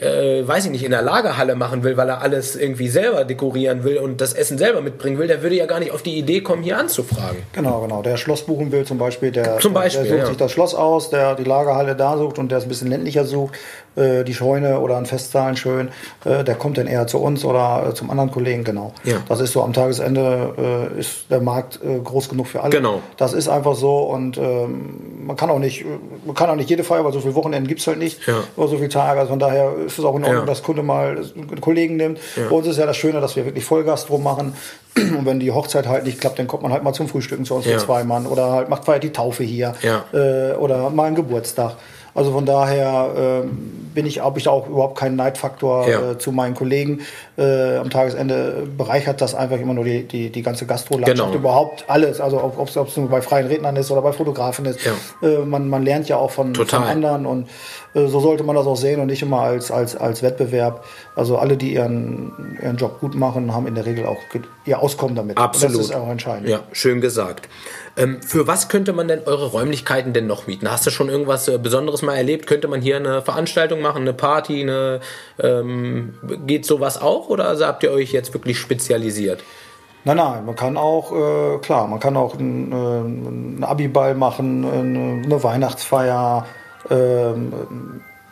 äh, weiß ich nicht, in der Lagerhalle machen will, weil er alles irgendwie selber dekorieren will und das Essen selber mitbringen will, der würde ja gar nicht auf die Idee kommen, hier anzufragen. Genau, genau. Der Schloss buchen will zum Beispiel, der, zum Beispiel, der sucht ja. sich das Schloss aus, der die Lagerhalle da sucht und der es ein bisschen ländlicher sucht, äh, die Scheune oder ein Festzahlen schön, äh, der kommt dann eher zu uns oder äh, zum anderen Kollegen, genau. Ja. Das ist so, am Tagesende äh, ist der Markt äh, groß genug für alle. Genau. Das ist einfach so und ähm, man kann auch nicht, man kann auch nicht jede Feier, weil so viele Wochenenden gibt es halt nicht, ja. oder so viele Tage, also von daher ist es auch in Ordnung, ja. dass Kunde mal einen Kollegen nimmt. Ja. Bei uns ist ja das Schöne, dass wir wirklich Vollgas drum machen. Und wenn die Hochzeit halt nicht klappt, dann kommt man halt mal zum Frühstücken zu uns ja. für zwei Mann oder halt macht feiert die Taufe hier ja. äh, oder mal einen Geburtstag. Also von daher äh, bin ich, habe ich da auch überhaupt keinen Neidfaktor ja. äh, zu meinen Kollegen. Äh, am Tagesende bereichert das einfach immer nur die, die, die ganze Gastrolandschaft, genau. überhaupt alles. Also ob es nur bei freien Rednern ist oder bei Fotografen ist. Ja. Äh, man, man lernt ja auch von, von anderen und äh, so sollte man das auch sehen und nicht immer als, als, als Wettbewerb. Also alle, die ihren, ihren Job gut machen, haben in der Regel auch ihr Auskommen damit. Absolut. Und das ist auch entscheidend. Ja, schön gesagt. Ähm, für was könnte man denn eure Räumlichkeiten denn noch mieten? Hast du schon irgendwas äh, Besonderes mal erlebt? Könnte man hier eine Veranstaltung machen, eine Party, eine, ähm, geht sowas auch oder habt ihr euch jetzt wirklich spezialisiert? Nein, nein, man kann auch, äh, klar, man kann auch einen, äh, Abiball machen, eine, eine Weihnachtsfeier, ähm,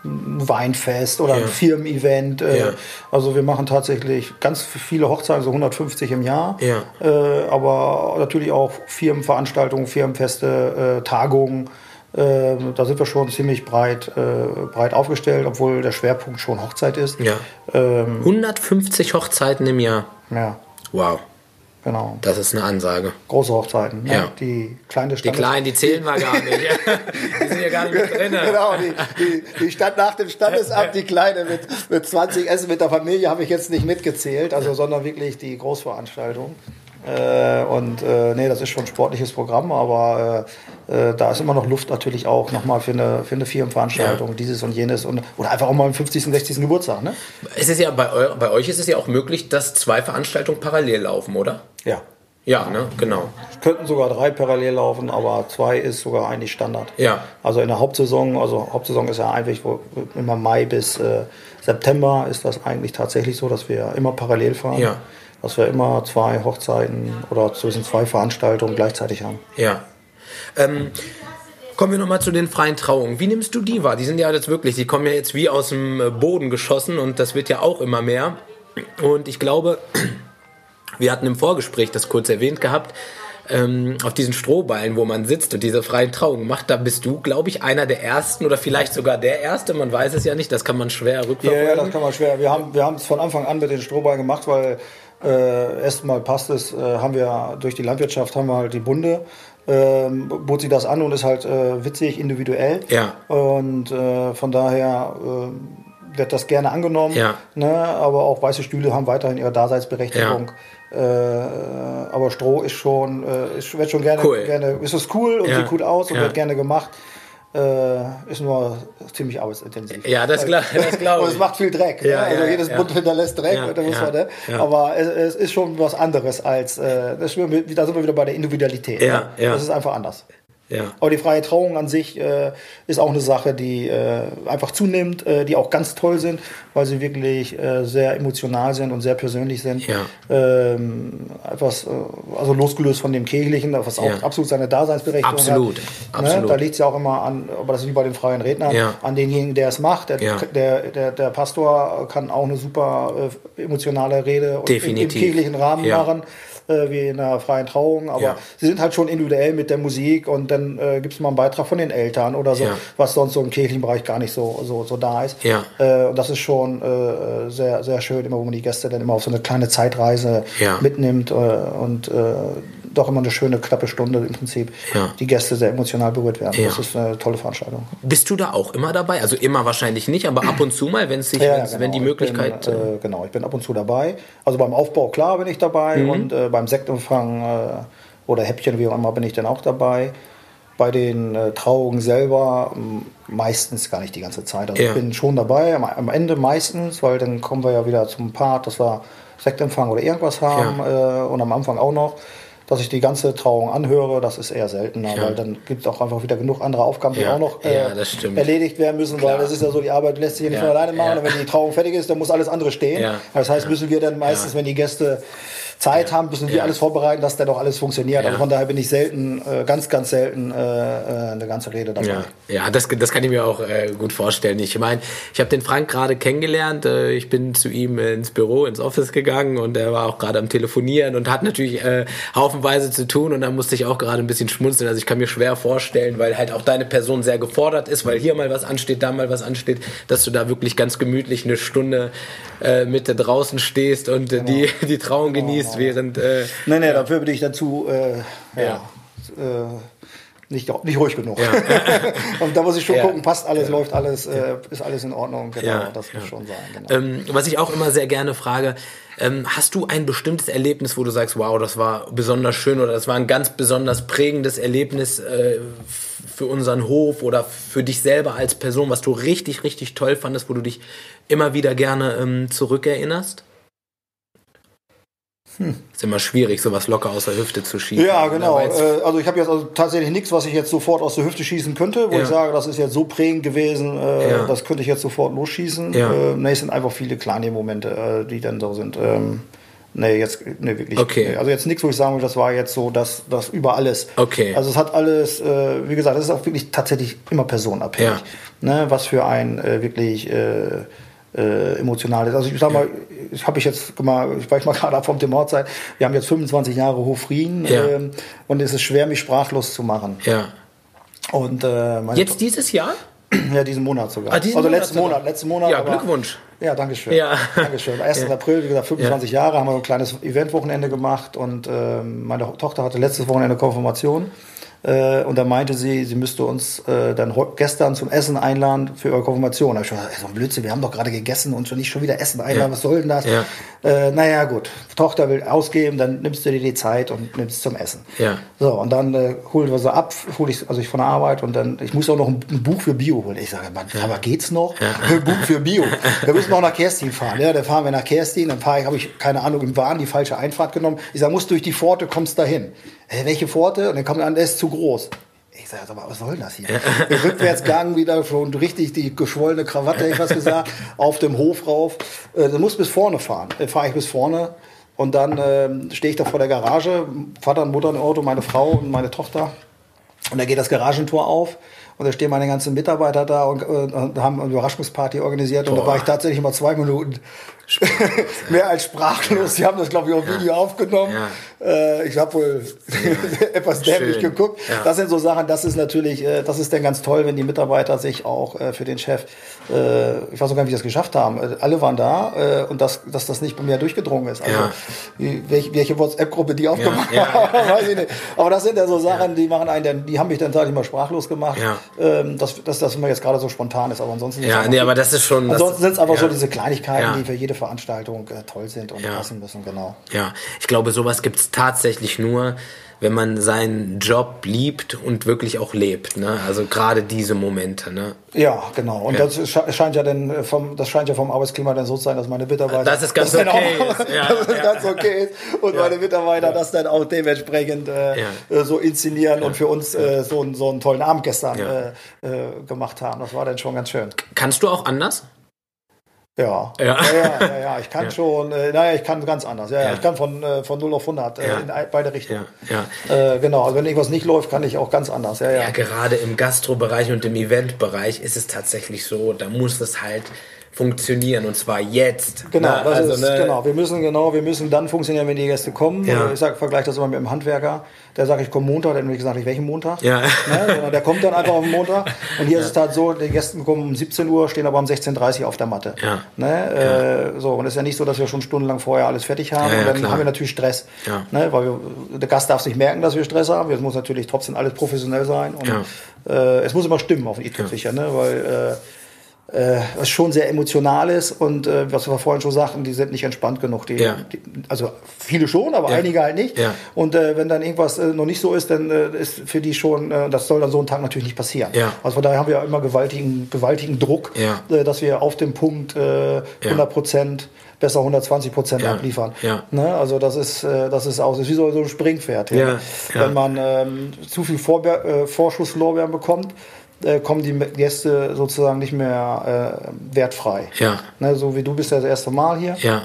ein Weinfest oder ja. ein Firmen-Event. Äh, ja. Also wir machen tatsächlich ganz viele Hochzeiten, so 150 im Jahr. Ja. Äh, aber natürlich auch Firmenveranstaltungen, Firmenfeste, äh, Tagungen. Äh, da sind wir schon ziemlich breit, äh, breit aufgestellt, obwohl der Schwerpunkt schon Hochzeit ist. Ja. Ähm, 150 Hochzeiten im Jahr. Ja. Wow. Genau. Das ist eine Ansage. Große Hochzeiten. Ne? Ja. Die kleine Stand Die kleinen, die zählen wir gar nicht. die sind ja gar nicht mit drin. Genau, die, die, die stand nach dem Standesamt, die kleine mit, mit 20 Essen mit der Familie habe ich jetzt nicht mitgezählt, also sondern wirklich die Großveranstaltung. Äh, und äh, nee, das ist schon ein sportliches Programm, aber äh, äh, da ist immer noch Luft natürlich auch nochmal für eine, für eine Firmenveranstaltung, ja. dieses und jenes und oder einfach auch mal am 50., 60. Geburtstag. Ne? Es ist ja bei, eu bei euch ist es ja auch möglich, dass zwei Veranstaltungen parallel laufen, oder? Ja. Ja, ne, genau. Es könnten sogar drei parallel laufen, aber zwei ist sogar eigentlich Standard. Ja. Also in der Hauptsaison, also Hauptsaison ist ja eigentlich wo, immer Mai bis äh, September ist das eigentlich tatsächlich so, dass wir immer parallel fahren. Ja dass wir immer zwei Hochzeiten oder zwischen zwei Veranstaltungen gleichzeitig haben. Ja. Ähm, kommen wir nochmal zu den freien Trauungen. Wie nimmst du die wahr? Die sind ja jetzt wirklich, die kommen ja jetzt wie aus dem äh, Boden geschossen und das wird ja auch immer mehr. Und ich glaube, wir hatten im Vorgespräch das kurz erwähnt gehabt, ähm, auf diesen Strohballen, wo man sitzt und diese freien Trauungen macht, da bist du, glaube ich, einer der ersten oder vielleicht sogar der erste. Man weiß es ja nicht, das kann man schwer rückverfolgen. Ja, ja das kann man schwer. Wir haben wir haben es von Anfang an mit den Strohballen gemacht, weil äh, erstmal passt es, äh, haben wir durch die Landwirtschaft haben wir halt die Bunde, ähm, bot sich das an und ist halt äh, witzig, individuell. Ja. Und äh, von daher äh, wird das gerne angenommen. Ja. Ne? Aber auch weiße Stühle haben weiterhin ihre Daseinsberechtigung. Ja. Äh, aber Stroh ist schon, ist, wird schon gerne, cool. gerne, ist es cool und ja. sieht cool aus und wird gerne gemacht. Äh, ist nur ziemlich arbeitsintensiv. Ja, das, gla das glaube ich. Und es macht viel Dreck. Ja, ne? Also ja, jedes ja. Bund hinterlässt Dreck. Ja, man, ne? Aber es, es, ist schon was anderes als, äh, das, da sind wir wieder bei der Individualität. Ja, ne? ja. Das ist einfach anders. Ja. Aber die freie Trauung an sich äh, ist auch eine Sache, die äh, einfach zunimmt, äh, die auch ganz toll sind, weil sie wirklich äh, sehr emotional sind und sehr persönlich sind. Ja. Ähm, etwas, äh, also losgelöst von dem Kirchlichen, was auch Ja. absolut seine Daseinsberechtigung Absolut, hat. Ne? absolut. Da liegt es ja auch immer an, aber das ist wie bei den freien Rednern, Ja. an denjenigen, der es macht. Der, der, der, der Pastor kann auch eine super äh, emotionale Rede und im, Definitiv. kirchlichen Rahmen machen äh, wie in einer freien Trauung, aber Ja. sie sind halt schon individuell mit der Musik und dann äh, gibt es mal einen Beitrag von den Eltern oder so, Ja. was sonst so im kirchlichen Bereich gar nicht so, so, so da ist. Ja. Äh, und das ist schon äh, sehr, sehr schön, immer wo man die Gäste dann immer auf so eine kleine Zeitreise mitnimmt äh, und äh, doch immer eine schöne, knappe Stunde im Prinzip Ja. die Gäste sehr emotional berührt werden. Ja. Das ist eine tolle Veranstaltung. Bist du da auch immer dabei? Also immer wahrscheinlich nicht, aber ab und zu mal, wenn es sich, wenn's- wenn die Möglichkeit. Ich bin, äh, genau, ich bin ab und zu dabei. Also beim Aufbau, klar, bin ich dabei. Mhm. Und äh, beim Sektempfang äh, oder Häppchen, wie auch immer, bin ich dann auch dabei. Bei den äh, Trauungen selber meistens gar nicht die ganze Zeit. Also Ja. ich bin schon dabei, am, am Ende meistens, weil dann kommen wir ja wieder zum Part, dass wir Sektempfang oder irgendwas haben äh, und am Anfang auch noch. Dass ich die ganze Trauung anhöre, das ist eher seltener, Ja. weil dann gibt es auch einfach wieder genug andere Aufgaben, die Ja. auch noch äh, Ja, das stimmt. erledigt werden müssen, Klar. weil das ist ja so, die Arbeit lässt sich ja nicht von alleine machen. Und wenn die Trauung fertig ist, dann muss alles andere stehen. Das heißt, müssen wir dann meistens, wenn die Gäste Zeit haben, müssen wir alles vorbereiten, dass dann auch alles funktioniert. Also von daher bin ich selten, äh, ganz, ganz selten äh, äh, eine ganze Rede dabei. Ja, ja das, das kann ich mir auch äh, gut vorstellen. Ich meine, ich habe den Frank gerade kennengelernt. Äh, ich bin zu ihm ins Büro, ins Office gegangen und er war auch gerade am Telefonieren und hat natürlich äh, haufenweise zu tun. Und da musste ich auch gerade ein bisschen schmunzeln. Also ich kann mir schwer vorstellen, weil halt auch deine Person sehr gefordert ist, weil hier mal was ansteht, da mal was ansteht, dass du da wirklich ganz gemütlich eine Stunde äh, mit draußen stehst und äh, die, die Trauung genießt, während... Äh, Nee, nee, dafür bin ich dazu äh, ja. Ja. Äh, nicht, nicht ruhig genug. Ja. und da muss ich schon Ja. gucken, passt alles, läuft alles, äh, ist alles in Ordnung. Genau, Ja, das muss ja. schon sein. Genau. Ähm, was ich auch immer sehr gerne frage, ähm, hast du ein bestimmtes Erlebnis, wo du sagst, wow, das war besonders schön oder das war ein ganz besonders prägendes Erlebnis äh, für unseren Hof oder für dich selber als Person, was du richtig, richtig toll fandest, wo du dich immer wieder gerne ähm, zurückerinnerst? Ist immer schwierig, sowas locker aus der Hüfte zu schießen. Ja, genau. Äh, Also ich habe jetzt also tatsächlich nichts, was ich jetzt sofort aus der Hüfte schießen könnte, wo Ja. ich sage, das ist jetzt so prägend gewesen, äh, Ja. das könnte ich jetzt sofort losschießen. Ja. Äh, nee, es sind einfach viele kleine Momente, äh, die dann so sind. Ähm, nee, jetzt nee, wirklich. Okay. Nee, also jetzt nichts, wo ich sagen würde, das war jetzt so, das, das über alles. Okay. Also es hat alles, äh, wie gesagt, das ist auch wirklich tatsächlich immer personenabhängig. Ne, was für ein äh, wirklich äh, äh, emotional ist. Also ich sag mal, ich habe ich jetzt mal, ich war mal gerade vom dem Hochzeit, wir haben jetzt 25 Jahre Hofrieden Ja. ähm, und es ist schwer, mich sprachlos zu machen. ja. Und äh, Jetzt dieses Jahr? Ja, diesen Monat sogar. Ah, diesen also Monat letzten sogar. Monat, letzten Monat. Ja, aber- Glückwunsch. Ja, danke schön. Ja. Dankeschön. 1. Ja. April, wie gesagt, 25 Jahre, haben wir so ein kleines Eventwochenende gemacht und ähm, meine Tochter hatte letztes Wochenende Konfirmation. Äh, und da meinte sie, sie müsste uns äh, dann gestern zum Essen einladen für ihre Konfirmation. Da hab ich schon gesagt, so ein Blödsinn, wir haben doch gerade gegessen und schon nicht schon wieder Essen einladen, Ja. was soll denn das? Ja. Äh, naja, gut, Tochter will ausgeben, dann nimmst du dir die Zeit und nimmst zum Essen. Ja. So, und dann äh, holen wir sie ab, hole ich, also ich von der Arbeit und dann, ich muss auch noch ein, ein Buch für Bio holen. Ich sage, Mann, aber geht's noch? Ein Buch für Bio. Wir müssen noch nach Kerstin fahren. Ja, dann fahren wir nach Kerstin, dann fahre ich, habe ich, keine Ahnung, im Wahn die falsche Einfahrt genommen. Ich sage, musst durch die Pforte, kommst dahin. Äh, welche Pforte? Und dann kommt an, der ist zu groß. Ich sage, aber was soll denn das hier? Rückwärtsgang wieder, schon richtig die geschwollene Krawatte, ich was gesagt, auf dem Hof rauf. Äh, du musst bis vorne fahren. Dann fahre ich bis vorne. Und dann ähm, stehe ich da vor der Garage, Vater und Mutter im Auto, meine Frau und meine Tochter. Und da geht das Garagentor auf und da stehen meine ganzen Mitarbeiter da und, äh, haben eine Überraschungsparty organisiert. Und da Boah. war ich tatsächlich mal zwei Minuten mehr als sprachlos. Die haben das, glaube ich, auf Video aufgenommen. Äh, ich habe wohl etwas dämlich geguckt. Ja. Das sind so Sachen, das ist natürlich, äh, das ist dann ganz toll, wenn die Mitarbeiter sich auch äh, für den Chef, äh, ich weiß auch gar nicht, wie das geschafft haben. Äh, alle waren da äh, und das, dass das nicht bei mir durchgedrungen ist. Also Ja. welche, welche WhatsApp-Gruppe die aufgemacht ja, haben, weiß ich nicht. Aber das sind ja so Sachen, die machen einen, dann, die haben mich dann tatsächlich mal sprachlos gemacht, Ja. ähm, dass, dass das immer jetzt gerade so spontan ist. Aber ansonsten Ja, nee, aber das ist schon. Ansonsten sind es einfach ja. so diese Kleinigkeiten, Ja. die für jede Veranstaltung äh, toll sind und Ja. passen müssen, genau. Ja, ich glaube, sowas gibt's tatsächlich nur, wenn man seinen Job liebt und wirklich auch lebt. Ne? Also gerade diese Momente. Ne? Ja, genau. Und Ja. das sche- scheint ja dann vom, das scheint ja vom Arbeitsklima dann so zu sein, dass meine Mitarbeiter Dass es ganz dann okay auch, ist. Ja, dass es ja. ganz okay ist und Ja. meine Mitarbeiter das dann auch dementsprechend äh, äh, so inszenieren und für uns äh, so, einen- so einen tollen Abend gestern äh, äh, gemacht haben. Das war dann schon ganz schön. Kannst du auch anders? Ja. Ja. Ja, ja, ja, ich kann Ja. schon, äh, naja, ich kann ganz anders. Ja, ja. Ich kann von, äh, von 0 auf 100 äh, in beide Richtungen. Ja, ja. Äh, genau, also wenn irgendwas nicht läuft, kann ich auch ganz anders. Ja, ja. Ja, gerade im Gastrobereich und im Eventbereich ist es tatsächlich so, da muss es halt funktionieren und zwar jetzt. Genau, Ne? das also, ist, ne, genau. Wir müssen genau, wir müssen dann funktionieren, wenn die Gäste kommen. Ja. Ich sag, vergleiche das immer mit dem Handwerker. Der sagt, ich komme Montag, der hat mir gesagt, ich welchen Montag. Ja. Ne? Der kommt dann einfach auf den Montag. Und hier ist es halt so, die Gäste kommen um 17 Uhr, stehen aber um 16.30 Uhr auf der Matte. Ja. Ne? Äh, so, und es ist ja nicht so, dass wir schon stundenlang vorher alles fertig haben. Ja, ja, und dann klar. haben wir natürlich Stress. Ja. Ne? Weil wir, der Gast darf nicht merken, dass wir Stress haben. Es muss natürlich trotzdem alles professionell sein. Und Ja. äh, es muss immer stimmen auf den i-Tüpfelchen, ne? weil äh, äh, was schon sehr emotional ist und äh, was wir vorhin schon sagten, die sind nicht entspannt genug. Die, Ja. die, also viele schon, aber Ja. einige halt nicht. Ja. Und äh, wenn dann irgendwas äh, noch nicht so ist, dann äh, ist für die schon, äh, das soll dann so einen Tag natürlich nicht passieren. Ja. Also von daher haben wir immer gewaltigen, gewaltigen Druck, Ja. äh, dass wir auf dem Punkt äh, 100 Prozent besser 120 Prozent Ja. abliefern. Ja. Ne? Also das ist, äh, das ist auch das ist wie so, ein Springpferd. Ja. Ja. Wenn man ähm, zu viel Vorbe äh, Vorschusslorbeeren bekommt, äh, kommen die Gäste sozusagen nicht mehr äh, wertfrei. Ja. Ne, so wie du bist ja das erste Mal hier. Ja.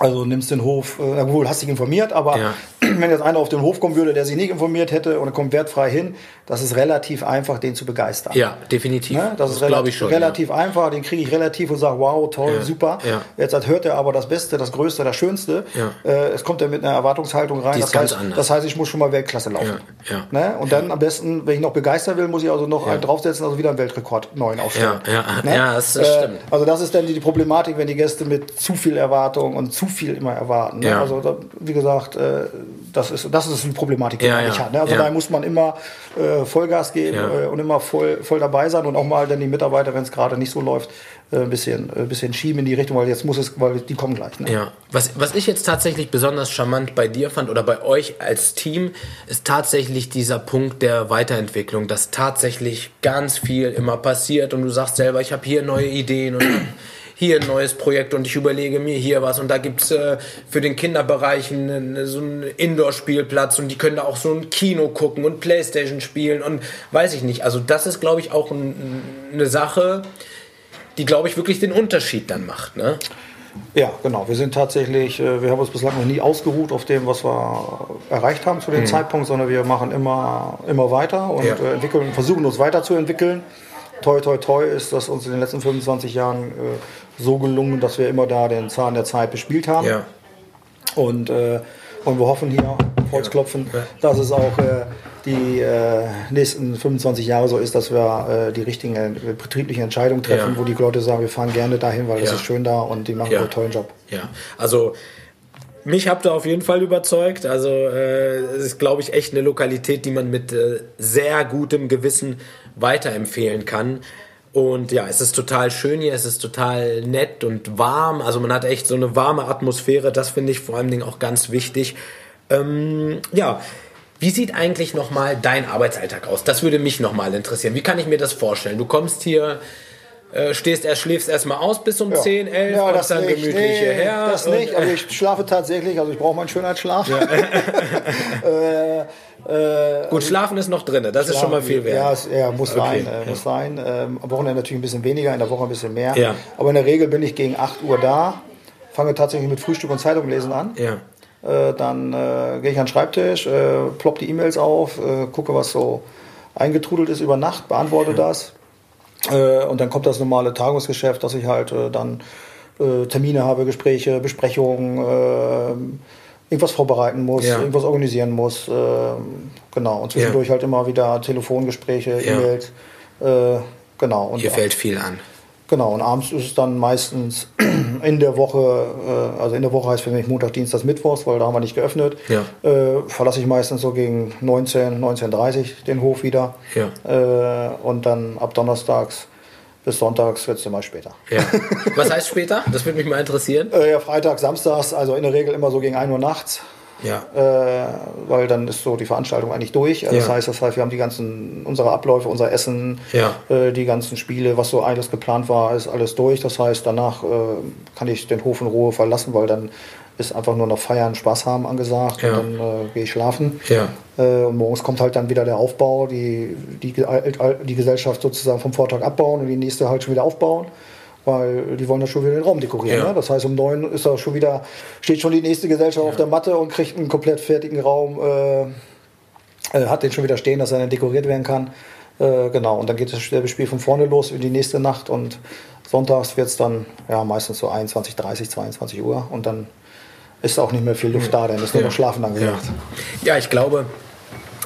Also nimmst den Hof, äh, wohl hast dich informiert, aber Ja. wenn jetzt einer auf den Hof kommen würde, der sich nicht informiert hätte und er kommt wertfrei hin, das ist relativ einfach, den zu begeistern. Ja, definitiv. Ne? Das, ist glaube relativ, schon. relativ einfach, den kriege ich relativ und sage, wow, toll, Ja. super. Ja. Jetzt hört er aber das Beste, das Größte, das Schönste. Ja. Äh, es kommt er mit einer Erwartungshaltung rein. Ist das, ganz heißt, anders. das heißt, ich muss schon mal Weltklasse laufen. Ja, Ne? Und dann am besten, wenn ich noch begeistern will, muss ich also noch einen draufsetzen, also wieder einen Weltrekord neuen aufstellen. Ja, ja, Ne? ja, das, das Äh, stimmt. Also das ist dann die, die Problematik, wenn die Gäste mit zu viel Erwartung und zu viel immer erwarten. Ne? Ja. Also da, wie gesagt, äh, das ist das ist eine Problematik, die Ja, man ja. nicht hat. Ne? Also Ja. da muss man immer äh, Vollgas geben äh, und immer voll, voll dabei sein und auch mal dann die Mitarbeiter, wenn es gerade nicht so läuft, äh, ein bisschen, äh, bisschen schieben in die Richtung, weil jetzt muss es, weil die kommen gleich. Ne? Ja, was, was ich jetzt tatsächlich besonders charmant bei dir fand oder bei euch als Team, ist tatsächlich dieser Punkt der Weiterentwicklung, dass tatsächlich ganz viel immer passiert und du sagst selber, ich habe hier neue Ideen und hier ein neues Projekt und ich überlege mir hier was und da gibt's äh, für den Kinderbereich einen, so einen Indoor-Spielplatz und die können da auch so ein Kino gucken und Playstation spielen und weiß ich nicht. Also das ist, glaube ich, auch ein, eine Sache, die, glaube ich, wirklich den Unterschied dann macht. Ne? Ja, genau. Wir sind tatsächlich, äh, wir haben uns bislang noch nie ausgeruht auf dem, was wir erreicht haben zu dem Zeitpunkt, sondern wir machen immer, immer weiter und Ja. äh, entwickeln, versuchen uns weiterzuentwickeln. Toi, toi, toi ist das uns in den letzten 25 Jahren äh, so gelungen, dass wir immer da den Zahn der Zeit bespielt haben. Ja. Und äh, Und wir hoffen hier, Holzklopfen, ja. dass es auch äh, die äh, nächsten 25 Jahre so ist, dass wir äh, die richtigen äh, betrieblichen Entscheidungen treffen, ja. wo die Leute sagen, wir fahren gerne dahin, weil es ist schön da und die machen einen tollen Job. Ja, also mich habt ihr auf jeden Fall überzeugt. Also äh, es ist, glaube ich, echt eine Lokalität, die man mit äh, sehr gutem Gewissen weiterempfehlen kann. Und ja, es ist total schön hier, es ist total nett und warm. Also man hat echt so eine warme Atmosphäre. Das finde ich vor allen Dingen auch ganz wichtig. Ähm, ja, wie sieht eigentlich nochmal dein Arbeitsalltag aus? Das würde mich nochmal interessieren. Wie kann ich mir das vorstellen? Du kommst hier äh, stehst erst, schläfst erstmal aus bis um ja. 10, 11, ja, das dann nicht. gemütlich nee, hierher. Das nicht, also ich schlafe tatsächlich, also ich brauche meinen Schönheitsschlaf. Ja. äh, äh, Gut, schlafen ist noch drin, das schlafen, ist schon mal viel wert. Ja, es, ja muss okay. sein, äh, muss sein. Ähm, am Wochenende natürlich ein bisschen weniger, in der Woche ein bisschen mehr. Ja. Aber in der Regel bin ich gegen 8 Uhr da, fange tatsächlich mit Frühstück und Zeitung lesen an. Ja. Äh, dann äh, gehe ich an den Schreibtisch, plopp die E-Mails auf, gucke, was so eingetrudelt ist über Nacht, beantworte das äh, und dann kommt das normale Tagungsgeschäft, dass ich halt äh, dann äh, Termine habe, Gespräche, Besprechungen, äh, irgendwas vorbereiten muss, ja. irgendwas organisieren muss. Äh, genau. Und zwischendurch ja. halt immer wieder Telefongespräche, ja. E-Mails. Äh, genau. Und Hier fällt viel an. Genau, und abends ist es dann meistens in der Woche, äh, also in der Woche heißt für mich Montag, Dienstag, Mittwochs, weil da haben wir nicht geöffnet. Ja. Äh, verlasse ich meistens so gegen 19, 19.30 den Hof wieder. Ja. Äh, und dann ab Donnerstags bis Sonntags wird es immer später. Ja. Was heißt später? Das würde mich mal interessieren. Ja, Freitag, Samstags, also in der Regel immer so gegen 1 Uhr nachts. Ja. Äh, weil dann ist so die Veranstaltung eigentlich durch. Also ja. Das heißt, das heißt, wir haben die ganzen, unsere Abläufe, unser Essen, ja. äh, die ganzen Spiele, was so alles geplant war, ist alles durch. Das heißt, danach äh, kann ich den Hof in Ruhe verlassen, weil dann ist einfach nur noch Feiern, Spaß haben angesagt ja. und dann äh, gehe ich schlafen. Ja. Äh, und morgens kommt halt dann wieder der Aufbau, die, die, die Gesellschaft sozusagen vom Vortag abbauen und die nächste halt schon wieder aufbauen weil die wollen ja schon wieder den Raum dekorieren. Ja. Ne? Das heißt, um neun ist da schon wieder, steht schon die nächste Gesellschaft ja. auf der Matte und kriegt einen komplett fertigen Raum, äh, äh, hat den schon wieder stehen, dass er dann dekoriert werden kann. Äh, genau, und dann geht das Spiel von vorne los in die nächste Nacht und sonntags wird es dann ja, meistens so 21, 30, 22 Uhr und dann ist auch nicht mehr viel Luft da, dann ist nur noch Schlafen angesagt. Ja. ja, ich glaube,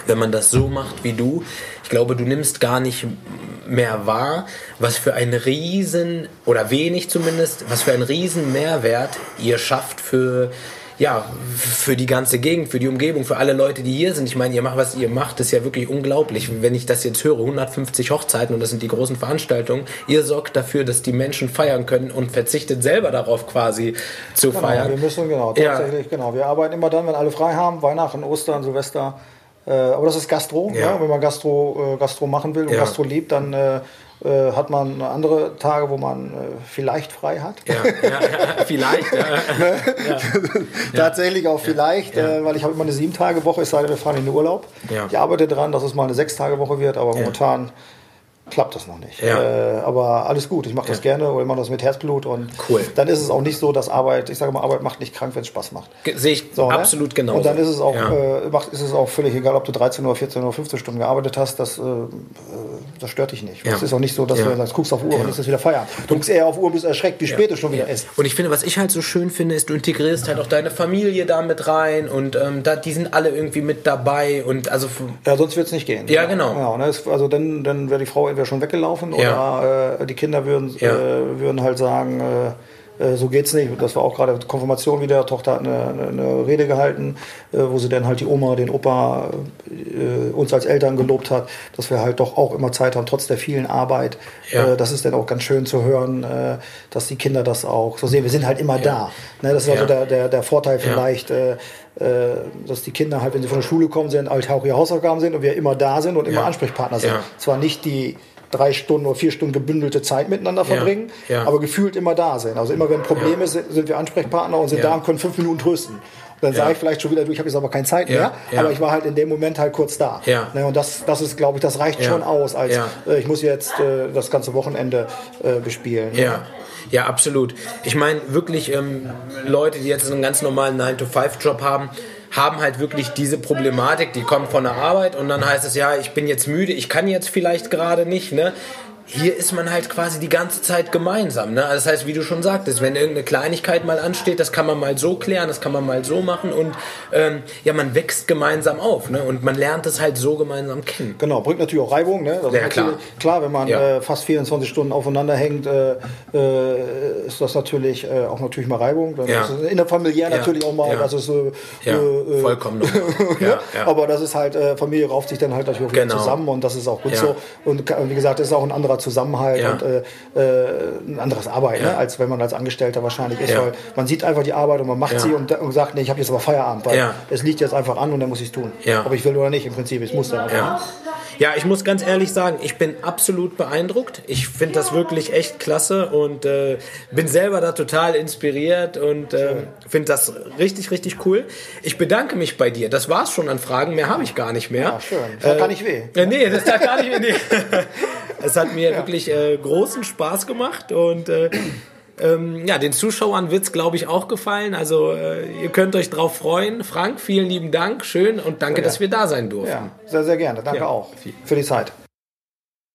wenn man das so macht wie du, ich glaube, du nimmst gar nicht mehr wahr, was für einen riesen, oder wenig zumindest, was für einen riesen Mehrwert ihr schafft für ja, für die ganze Gegend, für die Umgebung, für alle Leute, die hier sind. Ich meine, ihr macht, was ihr macht, ist ja wirklich unglaublich. Wenn ich das jetzt höre, 150 Hochzeiten und das sind die großen Veranstaltungen, ihr sorgt dafür, dass die Menschen feiern können und verzichtet selber darauf quasi zu genau, feiern. Wir müssen, genau, tatsächlich, ja. genau. Wir arbeiten immer dann, wenn alle frei haben, Weihnachten, Ostern, Silvester, aber das ist Gastro. Ja. ja. Wenn man Gastro, äh, Gastro machen will und ja. Gastro liebt, dann äh, äh, hat man andere Tage, wo man äh, vielleicht frei hat. Ja, ja vielleicht. Ne? Tatsächlich auch vielleicht, äh, weil ich habe immer eine sieben Tage Woche, es sei denn, wir fahren in den Urlaub. Ich arbeite daran, dass es mal eine sechs Tage Woche wird, aber momentan klappt das noch nicht. Ja. Äh, aber alles gut, ich mache das ja. gerne und ich mache das mit Herzblut und cool. dann ist es auch nicht so, dass Arbeit, ich sage mal, Arbeit macht nicht krank, wenn es Spaß macht. Sehe ich so, ne? absolut ne? genau. Und dann ist es auch, ja. äh, macht, ist es auch völlig egal, ob du 13 oder 14 oder 15 Stunden gearbeitet hast, das, äh, das stört dich nicht. Es ist auch nicht so, dass du sagst, guckst auf Uhr und ist es wieder Feierabend. Du guckst eher auf Uhr, bist erschreckt, wie spät es schon wieder ist. Und ich finde, was ich halt so schön finde, ist, du integrierst halt auch deine Familie da mit rein und ähm, da, die sind alle irgendwie mit dabei und also... Ja, sonst wird es nicht gehen. Ja, genau. genau ne? Also dann, dann wäre die Frau entweder schon weggelaufen oder äh, die Kinder würden, ja. äh, würden halt sagen, äh, äh so geht's nicht. Das war auch gerade Konfirmation wieder. Tochter hat eine, eine, Rede gehalten, äh, wo sie dann halt die Oma, den Opa, äh, uns als Eltern gelobt hat, dass wir halt doch auch immer Zeit haben, trotz der vielen Arbeit. Ja. das ist dann auch ganz schön zu hören, dass die Kinder das auch so sehen. Wir sind halt immer ja. da. Ne, das ist also der, der, der Vorteil vielleicht dass die Kinder halt, wenn sie von der Schule kommen, sind, halt auch ihre Hausaufgaben sind und wir immer da sind und immer ja. Ansprechpartner sind. Ja. Zwar nicht die drei Stunden oder vier Stunden gebündelte Zeit miteinander verbringen, ja, ja. aber gefühlt immer da sind. Also immer wenn Probleme ja. sind, sind wir Ansprechpartner und sind da und können fünf Minuten trösten. Und dann sage ich vielleicht schon wieder, du, ich habe jetzt aber keine Zeit mehr, aber ich war halt in dem Moment halt kurz da. Ne, und das, das ist, glaube ich, das reicht schon aus, als äh, ich muss jetzt äh, das ganze Wochenende äh, bespielen. Ja. Ja, absolut. Ich meine wirklich ähm, Leute, die jetzt einen ganz normalen 9-to-5-Job haben, haben halt wirklich diese Problematik, die kommt von der Arbeit und dann heißt es ja, ich bin jetzt müde, ich kann jetzt vielleicht gerade nicht, ne? Hier ist man halt quasi die ganze Zeit gemeinsam. Ne? Also das heißt, wie du schon sagtest, wenn irgendeine Kleinigkeit mal ansteht, das kann man mal so klären, das kann man mal so machen und ähm, ja, man wächst gemeinsam auf ne? und man lernt es halt so gemeinsam kennen. Genau, bringt natürlich auch Reibung. Ne? ja, klar. klar, wenn man ja. äh, fast 24 Stunden aufeinander hängt, äh, äh, ist das natürlich äh, auch natürlich mal Reibung. Dann ja. in der Familie natürlich auch mal, das ist so. Ja, äh, vollkommen. ja, Aber das ist halt, äh, Familie rauft sich dann halt natürlich genau. zusammen und das ist auch gut so. Und wie gesagt, das ist auch ein anderer Zusammenhalt ja. und äh, äh, ein anderes Arbeiten, ja. ne? als wenn man als Angestellter wahrscheinlich ist. Weil man sieht einfach die Arbeit und man macht sie und, und, sagt, nee, ich habe jetzt aber Feierabend, weil es liegt jetzt einfach an und dann muss ich es tun. Ob ich will oder nicht, im Prinzip, ich muss dann einfach. Ja, ich muss ganz ehrlich sagen, ich bin absolut beeindruckt. Ich finde das wirklich echt klasse und äh, bin selber da total inspiriert und äh, finde das richtig, richtig cool. Ich bedanke mich bei dir. Das war's schon an Fragen. Mehr habe ich gar nicht mehr. Ja, schön. Das tat äh, gar nicht weh. Äh, nee, das tat gar nicht weh. Nee. es hat mir ja. wirklich äh, großen Spaß gemacht und äh, ähm, ja, den Zuschauern wird es, glaube ich, auch gefallen. Also äh, ihr könnt euch drauf freuen. Frank, vielen lieben Dank, schön und danke, dass wir da sein durften. Ja, sehr, sehr gerne. Danke ja. auch für die Zeit.